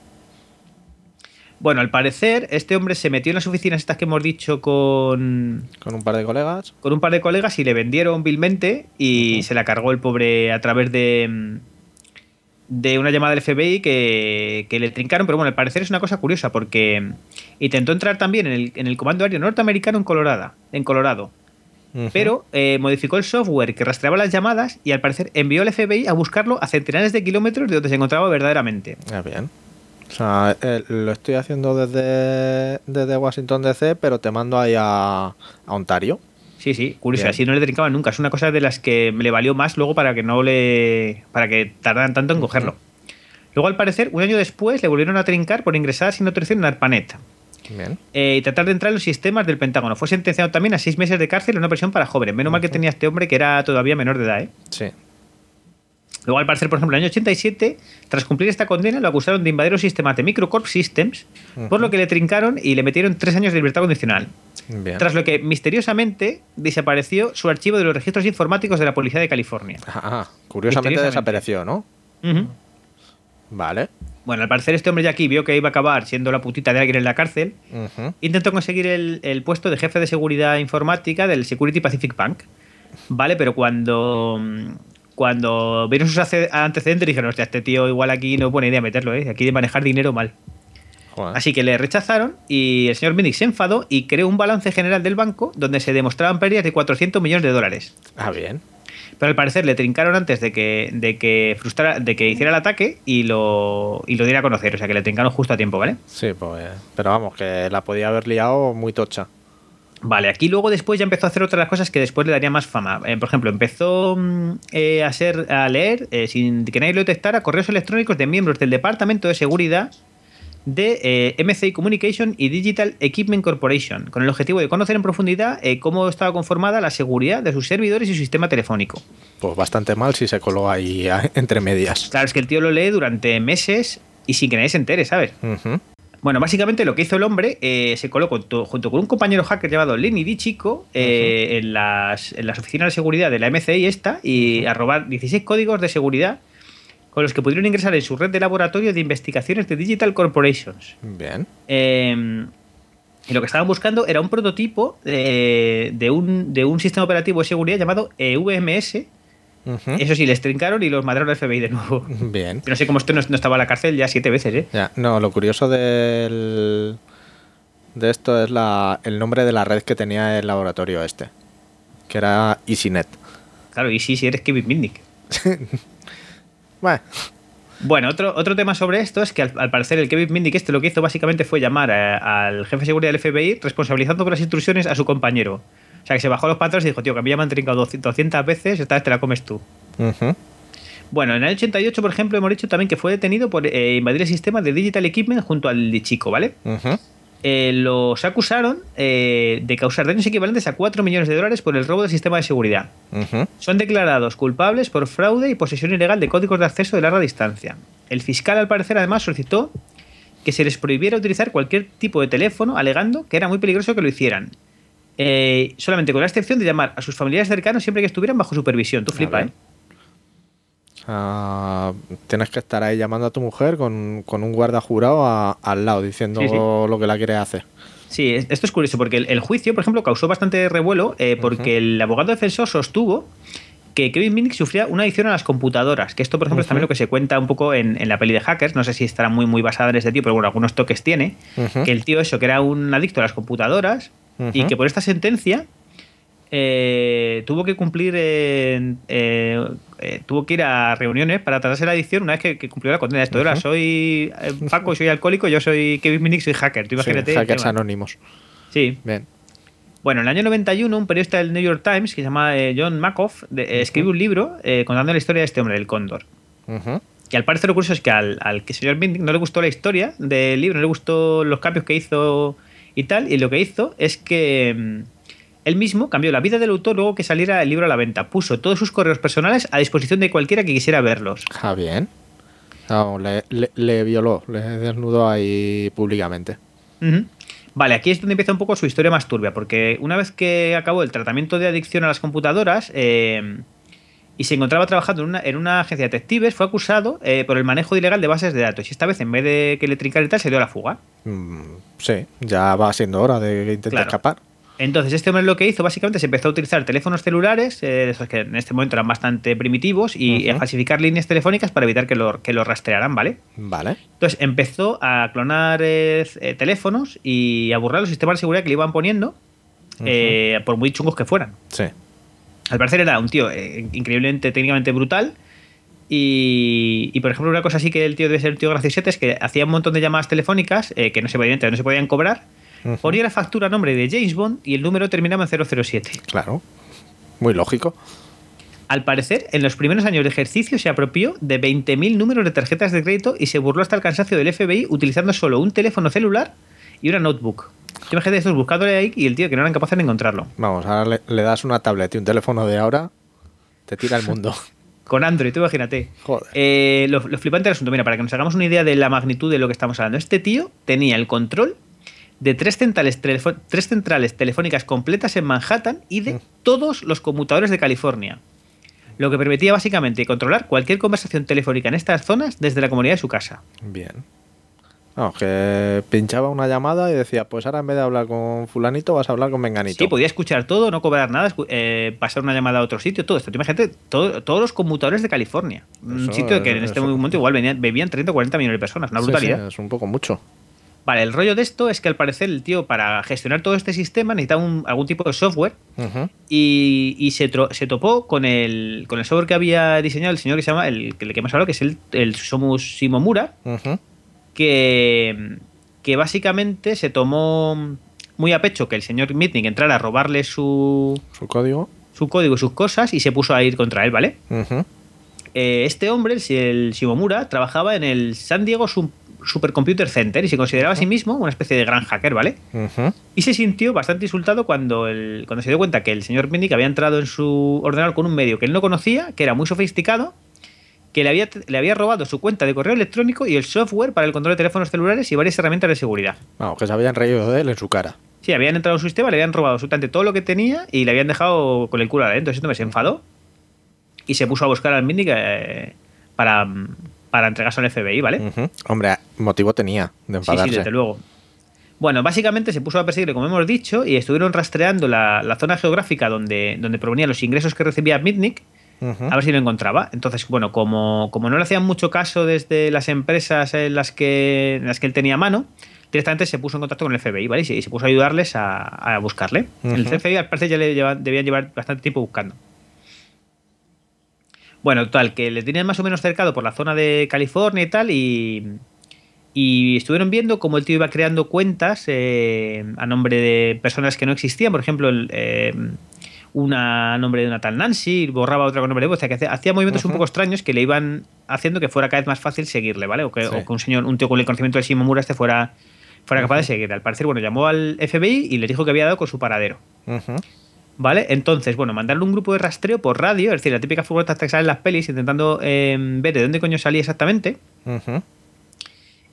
Bueno, al parecer, este hombre se metió en las oficinas estas que hemos dicho con, Con un par de colegas. con un par de colegas y le vendieron vilmente y se la cargó el pobre a través de de una llamada del FBI que, que le trincaron, pero bueno, al parecer es una cosa curiosa porque intentó entrar también en el, en el comando aéreo norteamericano en Colorado, en Colorado pero eh, modificó el software que rastreaba las llamadas y al parecer envió al FBI a buscarlo a centenares de kilómetros de donde se encontraba verdaderamente. Ah, bien. O sea, eh, lo estoy haciendo desde, desde Washington DC, pero te mando ahí a, a Ontario. Sí, sí, curioso, Bien. así no le trincaban nunca. Es una cosa de las que le valió más luego para que no le. para que tardaran tanto en cogerlo. Luego, al parecer, un año después le volvieron a trincar por ingresar sin autorización en ARPANET. Bien. eh, y tratar de entrar en los sistemas del Pentágono. Fue sentenciado también a seis meses de cárcel en una prisión para jóvenes. Menos mal que tenía este hombre que era todavía menor de edad, ¿eh? Sí. Luego, al parecer, por ejemplo, en el año 87, tras cumplir esta condena, lo acusaron de invadir los sistemas de Microcorp Systems, por lo que le trincaron y le metieron tres años de libertad condicional. Bien. Tras lo que misteriosamente desapareció su archivo de los registros informáticos de la Policía de California. Ah, curiosamente Misteriosamente. desapareció, ¿no? Vale. Bueno, al parecer este hombre ya aquí vio que iba a acabar siendo la putita de alguien en la cárcel. Ujú. Intentó conseguir el, el puesto de jefe de seguridad informática del Security Pacific Bank. Vale, pero cuando, cuando vieron sus antecedentes dijeron, hostia, este tío igual aquí no es buena idea meterlo, ¿eh? Aquí de manejar dinero mal. Joder. Así que le rechazaron y el señor Minnick se enfadó y creó un balance general del banco donde se demostraban pérdidas de 400 millones de dólares. Ah, bien. Pero al parecer le trincaron antes de que, de que frustrara, de que hiciera el ataque y lo, y lo diera a conocer. O sea que le trincaron justo a tiempo, ¿vale? Sí, pues. Pero vamos, que la podía haber liado muy tocha. Vale, aquí luego después ya empezó a hacer otras cosas que después le daría más fama. Eh, por ejemplo, empezó mm, eh, a, ser, a leer, eh, sin que nadie lo detectara, correos electrónicos de miembros del Departamento de Seguridad de MCI Communication y Digital Equipment Corporation, con el objetivo de conocer en profundidad cómo estaba conformada la seguridad de sus servidores y su sistema telefónico. Pues bastante mal si se coló ahí [LAUGHS] entre medias. Claro, es que el tío lo lee durante meses y sin que nadie se entere, ¿sabes? Bueno, básicamente lo que hizo el hombre, eh, se coló junto con un compañero hacker llamado Lenny Di Chico eh, en, las, en las oficinas de seguridad de la MCI esta y a robar 16 códigos de seguridad con los que pudieron ingresar en su red de laboratorio de investigaciones de Digital Corporations. Bien. Eh, y lo que estaban buscando era un prototipo eh, de, un, de un sistema operativo de seguridad llamado eh, Eso sí, les trincaron y los mataron al FBI de nuevo. [LAUGHS] Bien. Yo no sé cómo esto no, no estaba en la cárcel ya siete veces, ¿eh? Ya, no, lo curioso del, de esto es la, el nombre de la red que tenía el laboratorio este, que era EasyNet. Claro, y sí, si eres Kevin Mitnick. [LAUGHS] Bueno, Bueno, otro, otro tema sobre esto es que al, al parecer el Kevin Minnick este lo que hizo básicamente fue llamar a- al jefe de seguridad del FBI responsabilizando por las intrusiones a su compañero. O sea, que se bajó los pantalones y dijo, tío, que a mí ya me han trincado 200 veces, esta vez te la comes tú. Bueno, en el 88, por ejemplo, hemos dicho también que fue detenido por eh, invadir el sistema de Digital Equipment junto al de Chico, ¿vale? Eh, los acusaron eh, de causar daños equivalentes a 4 millones de dólares por el robo del sistema de seguridad. Son declarados culpables por fraude y posesión ilegal de códigos de acceso de larga distancia. El fiscal, al parecer, además solicitó que se les prohibiera utilizar cualquier tipo de teléfono, alegando que era muy peligroso que lo hicieran. Eh, solamente con la excepción de llamar a sus familiares cercanos siempre que estuvieran bajo supervisión. Tú flipa. ¿eh? Ah, tienes que estar ahí llamando a tu mujer con, con un guarda jurado a- al lado diciendo Sí, sí. lo que la quiere hacer. Sí, es- esto es curioso porque el, el juicio, por ejemplo, causó bastante revuelo eh, porque el abogado defensor sostuvo que Kevin Minnick sufría una adicción a las computadoras, que esto, por ejemplo, es también lo que se cuenta un poco en, en la peli de Hackers, no sé si estará muy, muy basada en este tío, pero bueno, algunos toques tiene, que el tío eso, que era un adicto a las computadoras y que por esta sentencia eh, tuvo que cumplir, en- eh, eh, tuvo que ir a reuniones para tratarse la adicción una vez que, que cumplió la condena. Esto era, soy eh, Paco soy alcohólico, yo soy Kevin Minnick, soy hacker. Tú Sí, imagínate. el hackers anónimos. Sí. Bien. Bueno, en el año 91, un periodista del New York Times que se llama John Macoff de- escribe un libro contando la historia de este hombre, del cóndor. Ujú. Y al parecer lo curioso es que al, al que señor Minnick no le gustó la historia del libro, no le gustó los cambios que hizo y tal, y lo que hizo es que mm, él mismo cambió la vida del autor luego que saliera el libro a la venta. Puso todos sus correos personales a disposición de cualquiera que quisiera verlos. Ah, bien. Le, le- le violó, le desnudó ahí públicamente. Vale, aquí es donde empieza un poco su historia más turbia, porque una vez que acabó el tratamiento de adicción a las computadoras eh, y se encontraba trabajando en una, en una agencia de detectives, fue acusado eh, por el manejo ilegal de bases de datos. Y esta vez, en vez de que le trincara y tal, se dio a la fuga. Mm, sí, ya va siendo hora de que intente Claro. escapar. Entonces, este hombre lo que hizo básicamente se empezó a utilizar teléfonos celulares, eh, esos que en este momento eran bastante primitivos, y a falsificar líneas telefónicas para evitar que lo, que lo rastrearan, ¿vale? Vale. Entonces empezó a clonar eh, eh, teléfonos y a burlar los sistemas de seguridad que le iban poniendo, eh, por muy chungos que fueran. Sí. Al parecer era un tío eh, increíblemente técnicamente brutal. Y, y, por ejemplo, una cosa así que el tío debe ser un tío graciosete es que hacía un montón de llamadas telefónicas eh, que no se, podían, no se podían cobrar. Ponía la factura a nombre de James Bond y el número terminaba en 007. Claro. Muy lógico. Al parecer, en los primeros años de ejercicio se apropió de 20.000 números de tarjetas de crédito y se burló hasta el cansancio del FBI utilizando solo un teléfono celular y una notebook. Imagínate estos buscándole ahí y el tío que no eran capaces de encontrarlo. Vamos, ahora le, le das una tablet y un teléfono de ahora, te tira el mundo. [LAUGHS] Con Android, tú imagínate. Joder. Eh, lo, lo flipante del asunto, mira, para que nos hagamos una idea de la magnitud de lo que estamos hablando. Este tío tenía el control de tres centrales, tres centrales telefónicas completas en Manhattan y de todos los conmutadores de California. Lo que permitía básicamente controlar cualquier conversación telefónica en estas zonas desde la comunidad de su casa. Bien. Vamos, que pinchaba una llamada y decía, pues ahora en vez de hablar con fulanito vas a hablar con menganito. Sí, podía escuchar todo, no cobrar nada, eh, pasar una llamada a otro sitio, todo esto. Imagínate, todo- todos los conmutadores de California. Un sitio que en este eso. momento igual venían, bebían 30 o 40 millones de personas. Una brutalidad. sí, es un poco mucho. Vale, el rollo de esto es que al parecer el tío para gestionar todo este sistema necesitaba un- algún tipo de software y, y se, tro- se topó con el, con el software que había diseñado el señor que se llama, el, el que hemos hablado, que es el, el Somus Shimomura, Ujú. Que, que básicamente se tomó muy a pecho que el señor Mitnick entrara a robarle su, Su código. su código y sus cosas y se puso a ir contra él, ¿vale? Eh, este hombre, el, el Shimomura, trabajaba en el San Diego Su- Supercomputer Center y se consideraba a sí mismo una especie de gran hacker, ¿vale? Y se sintió bastante insultado cuando, el, cuando se dio cuenta que el señor Mitnick había entrado en su ordenador con un medio que él no conocía, que era muy sofisticado, que le había, le había robado su cuenta de correo electrónico y el software para el control de teléfonos celulares y varias herramientas de seguridad. Vamos, que se habían reído de él en su cara. Sí, habían entrado en su sistema, le habían robado absolutamente todo lo que tenía y le habían dejado con el culo adentro. Entonces, hombre se enfadó y se puso a buscar al Mitnick eh, para, para entregarse al FBI, ¿vale? Hombre, motivo tenía de Sí, sí, enfadarse. desde luego. Bueno, básicamente se puso a perseguirle, como hemos dicho, y estuvieron rastreando la, la zona geográfica donde, donde provenían los ingresos que recibía Mitnick, A ver si lo encontraba. Entonces, bueno, como, como no le hacían mucho caso desde las empresas en las que, en las que él tenía mano, directamente se puso en contacto con el FBI, ¿vale? Y se, y se puso a ayudarles a, a buscarle. El Ujú. FBI al parecer ya le lleva- debían llevar bastante tiempo buscando. Bueno, total, que le tenían más o menos cercado por la zona de California y tal, y, y estuvieron viendo cómo el tío iba creando cuentas eh, a nombre de personas que no existían. Por ejemplo, el, eh, una nombre de una tal Nancy, borraba otra con nombre de voz. O sea, que hacía, hacía movimientos un poco extraños que le iban haciendo que fuera cada vez más fácil seguirle, ¿vale? O que, Sí. o que un señor, un tío con el conocimiento del Shimomura este fuera, fuera capaz de seguirle. Al parecer, bueno, llamó al FBI y le dijo que había dado con su paradero. ¿Vale? Entonces, bueno, mandarle un grupo de rastreo por radio, es decir, la típica furgoneta que sale en las pelis, intentando eh, ver de dónde coño salía exactamente.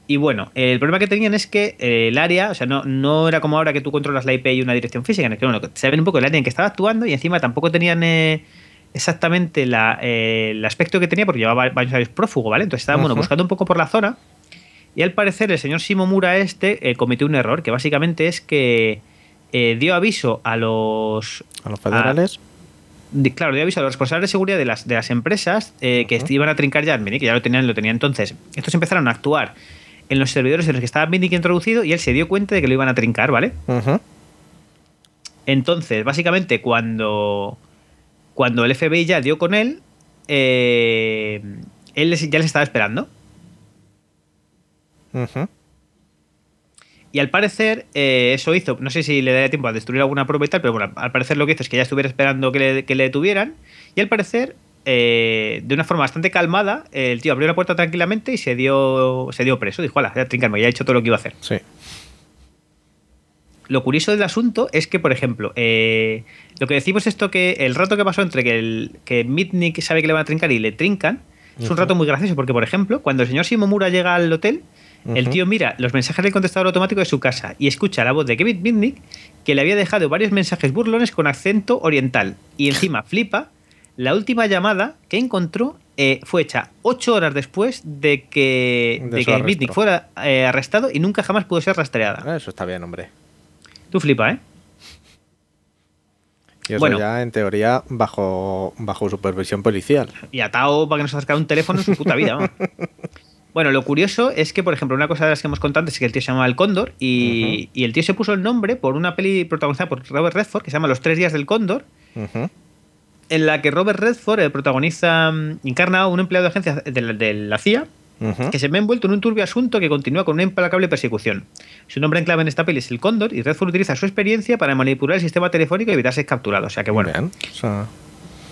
Y bueno, el problema que tenían es que eh, el área, o sea, no, no era como ahora que tú controlas la IP y una dirección física, en el que bueno, saben un poco el área en que estaba actuando y encima tampoco tenían eh, exactamente la, eh, el aspecto que tenía porque llevaba varios años prófugo, ¿vale? Entonces estaban bueno, buscando un poco por la zona y al parecer el señor Shimomura este eh, cometió un error que básicamente es que dio aviso a los A los federales. de- claro, dio aviso a los responsables de seguridad de las, de las empresas eh, que iban a trincar ya que ya lo tenían, lo tenían entonces. Estos empezaron a actuar en los servidores en los que estaba Minnick introducido y él se dio cuenta de que lo iban a trincar, ¿vale? Entonces, básicamente, cuando, cuando el FBI ya dio con él, eh, él ya les estaba esperando. Y al parecer, eh, eso hizo, no sé si le daría tiempo a destruir alguna prueba y tal, pero bueno, al parecer lo que hizo es que ya estuviera esperando que le, que le detuvieran. Y al parecer, eh, de una forma bastante calmada, el tío abrió la puerta tranquilamente y se dio, se dio preso. Dijo, hola, ya trincarme, ya he hecho todo lo que iba a hacer. Sí. Lo curioso del asunto es que, por ejemplo, eh, lo que decimos esto que el rato que pasó entre que, el, que Mitnick sabe que le van a trincar y le trincan, es un rato muy gracioso, porque, por ejemplo, cuando el señor Shimomura llega al hotel, el tío mira los mensajes del contestador automático de su casa y escucha la voz de Kevin Mitnick que le había dejado varios mensajes burlones con acento oriental. Y encima flipa, la última llamada que encontró eh, fue hecha ocho horas después de que, De de su que arresto. Mitnick fuera eh, arrestado y nunca jamás pudo ser rastreada. Eso está bien, hombre. Tú flipa, ¿eh? Y eso Bueno. ya, en teoría, bajo, bajo supervisión policial. Y atado para que nos acercara un teléfono en su puta vida. [LAUGHS] Bueno, lo curioso es que, por ejemplo, una cosa de las que hemos contado antes es que el tío se llamaba El Cóndor y, y el tío se puso el nombre por una peli protagonizada por Robert Redford que se llama Los Tres Días del Cóndor, Ujú. En la que Robert Redford protagoniza, mm, encarna a un empleado de agencia de la, de la CIA que se ve envuelto en un turbio asunto que continúa con una implacable persecución. Su nombre en clave en esta peli es El Cóndor y Redford utiliza su experiencia para manipular el sistema telefónico y evitar ser capturado. O sea que bueno, Bien. O sea,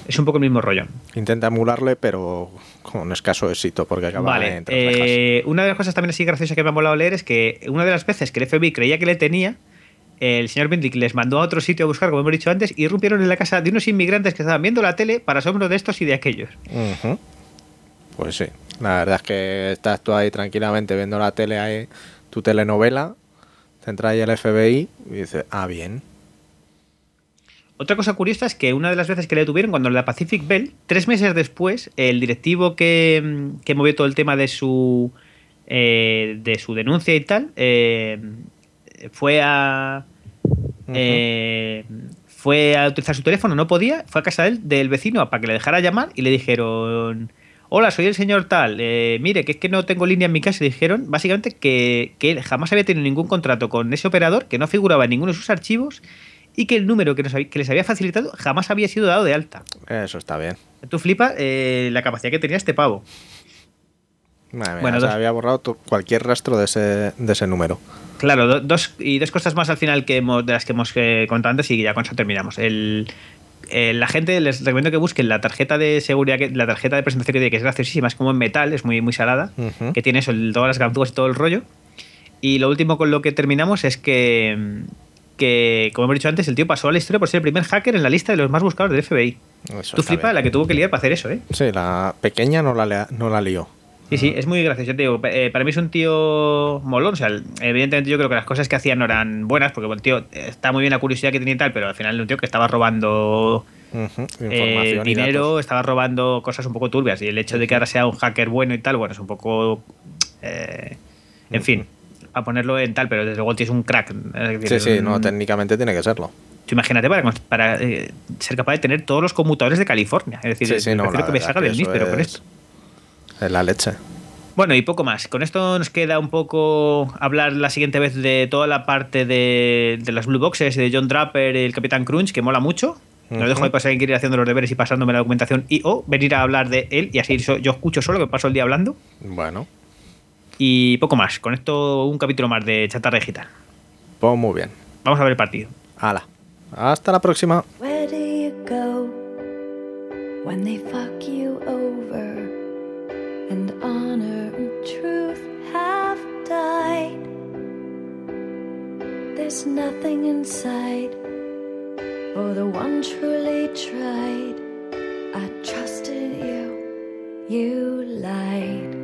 es un poco el mismo rollo. intenta emularle, pero con escaso éxito, porque acaba Vale, rejas. eh, una de las cosas también así graciosas que me ha molado leer es que una de las veces que el FBI creía que le tenía, el señor Bendick les mandó a otro sitio a buscar, como hemos dicho antes, y irrumpieron en la casa de unos inmigrantes que estaban viendo la tele para asombro de estos y de aquellos. Pues sí, la verdad es que estás tú ahí tranquilamente viendo la tele, ahí, tu telenovela, te entra ahí el FBI y dices, ah, bien. Otra cosa curiosa es que una de las veces que le detuvieron, cuando la Pacific Bell, tres meses después, el directivo que, mm, que movió todo el tema de su eh, de su denuncia y tal, eh, fue a eh, fue a utilizar su teléfono, no podía, fue a casa del, del vecino para que le dejara llamar y le dijeron, hola, soy el señor tal, eh, mire, que es que no tengo línea en mi casa, y dijeron básicamente que, que él jamás había tenido ningún contrato con ese operador, que no figuraba en ninguno de sus archivos y que el número que, nos había- que les había facilitado jamás había sido dado de alta. Eso está bien. Tú flipas eh, la capacidad que tenía este pavo. Madre mía, Bueno, había borrado cualquier rastro de ese, de ese número. Claro, do- dos, y dos cosas más al final que hemos, de las que hemos eh, contado antes y ya con eso terminamos. El, eh, la gente les recomiendo que busquen la tarjeta de seguridad, que, la tarjeta de presentación que tiene, que es graciosísima, es como en metal, es muy, muy salada, que tiene eso, el- todas las ganzúas y todo el rollo. Y lo último con lo que terminamos es que, que, como hemos dicho antes, el tío pasó a la historia por ser el primer hacker en la lista de los más buscados del FBI. Eso Tú bien. la que tuvo que liar para hacer eso, ¿eh? Sí, la pequeña no la, no la lió. Sí, sí, es muy gracioso. Yo te digo, eh, para mí es un tío molón. O sea, evidentemente yo creo que las cosas que hacía no eran buenas, porque el tío eh, está muy bien la curiosidad que tenía y tal, pero al final era un tío que estaba robando Ujú, eh, Información y dinero, estaba robando cosas un poco turbias. Y el hecho de que ahora sea un hacker bueno y tal, bueno, es un poco. eh, en fin, a ponerlo en tal, pero desde luego el tío es un crack. Es decir, Sí, sí, un- no, técnicamente tiene que serlo. imagínate para, para eh, ser capaz de tener todos los conmutadores de California. Es decir, Sí, sí, no, prefiero la que me salga del NIS, pero con es- esto. Es la leche. Bueno, y poco más. Con esto nos queda un poco hablar la siguiente vez de toda la parte de, de las Blue Boxes, de John Draper y el Capitán Crunch, que mola mucho. Lo Ujú. dejo ahí para si alguien quiere ir haciendo los deberes y pasándome la documentación y o venir a hablar de él y así yo escucho solo que paso el día hablando. Bueno, Y poco más. Con esto un capítulo más de Chatarra Digital. pues muy bien. Vamos a ver el partido. Hala. Hasta la próxima. Where do you go when they fuck you died? There's nothing inside for the one truly tried. I trusted you, you lied.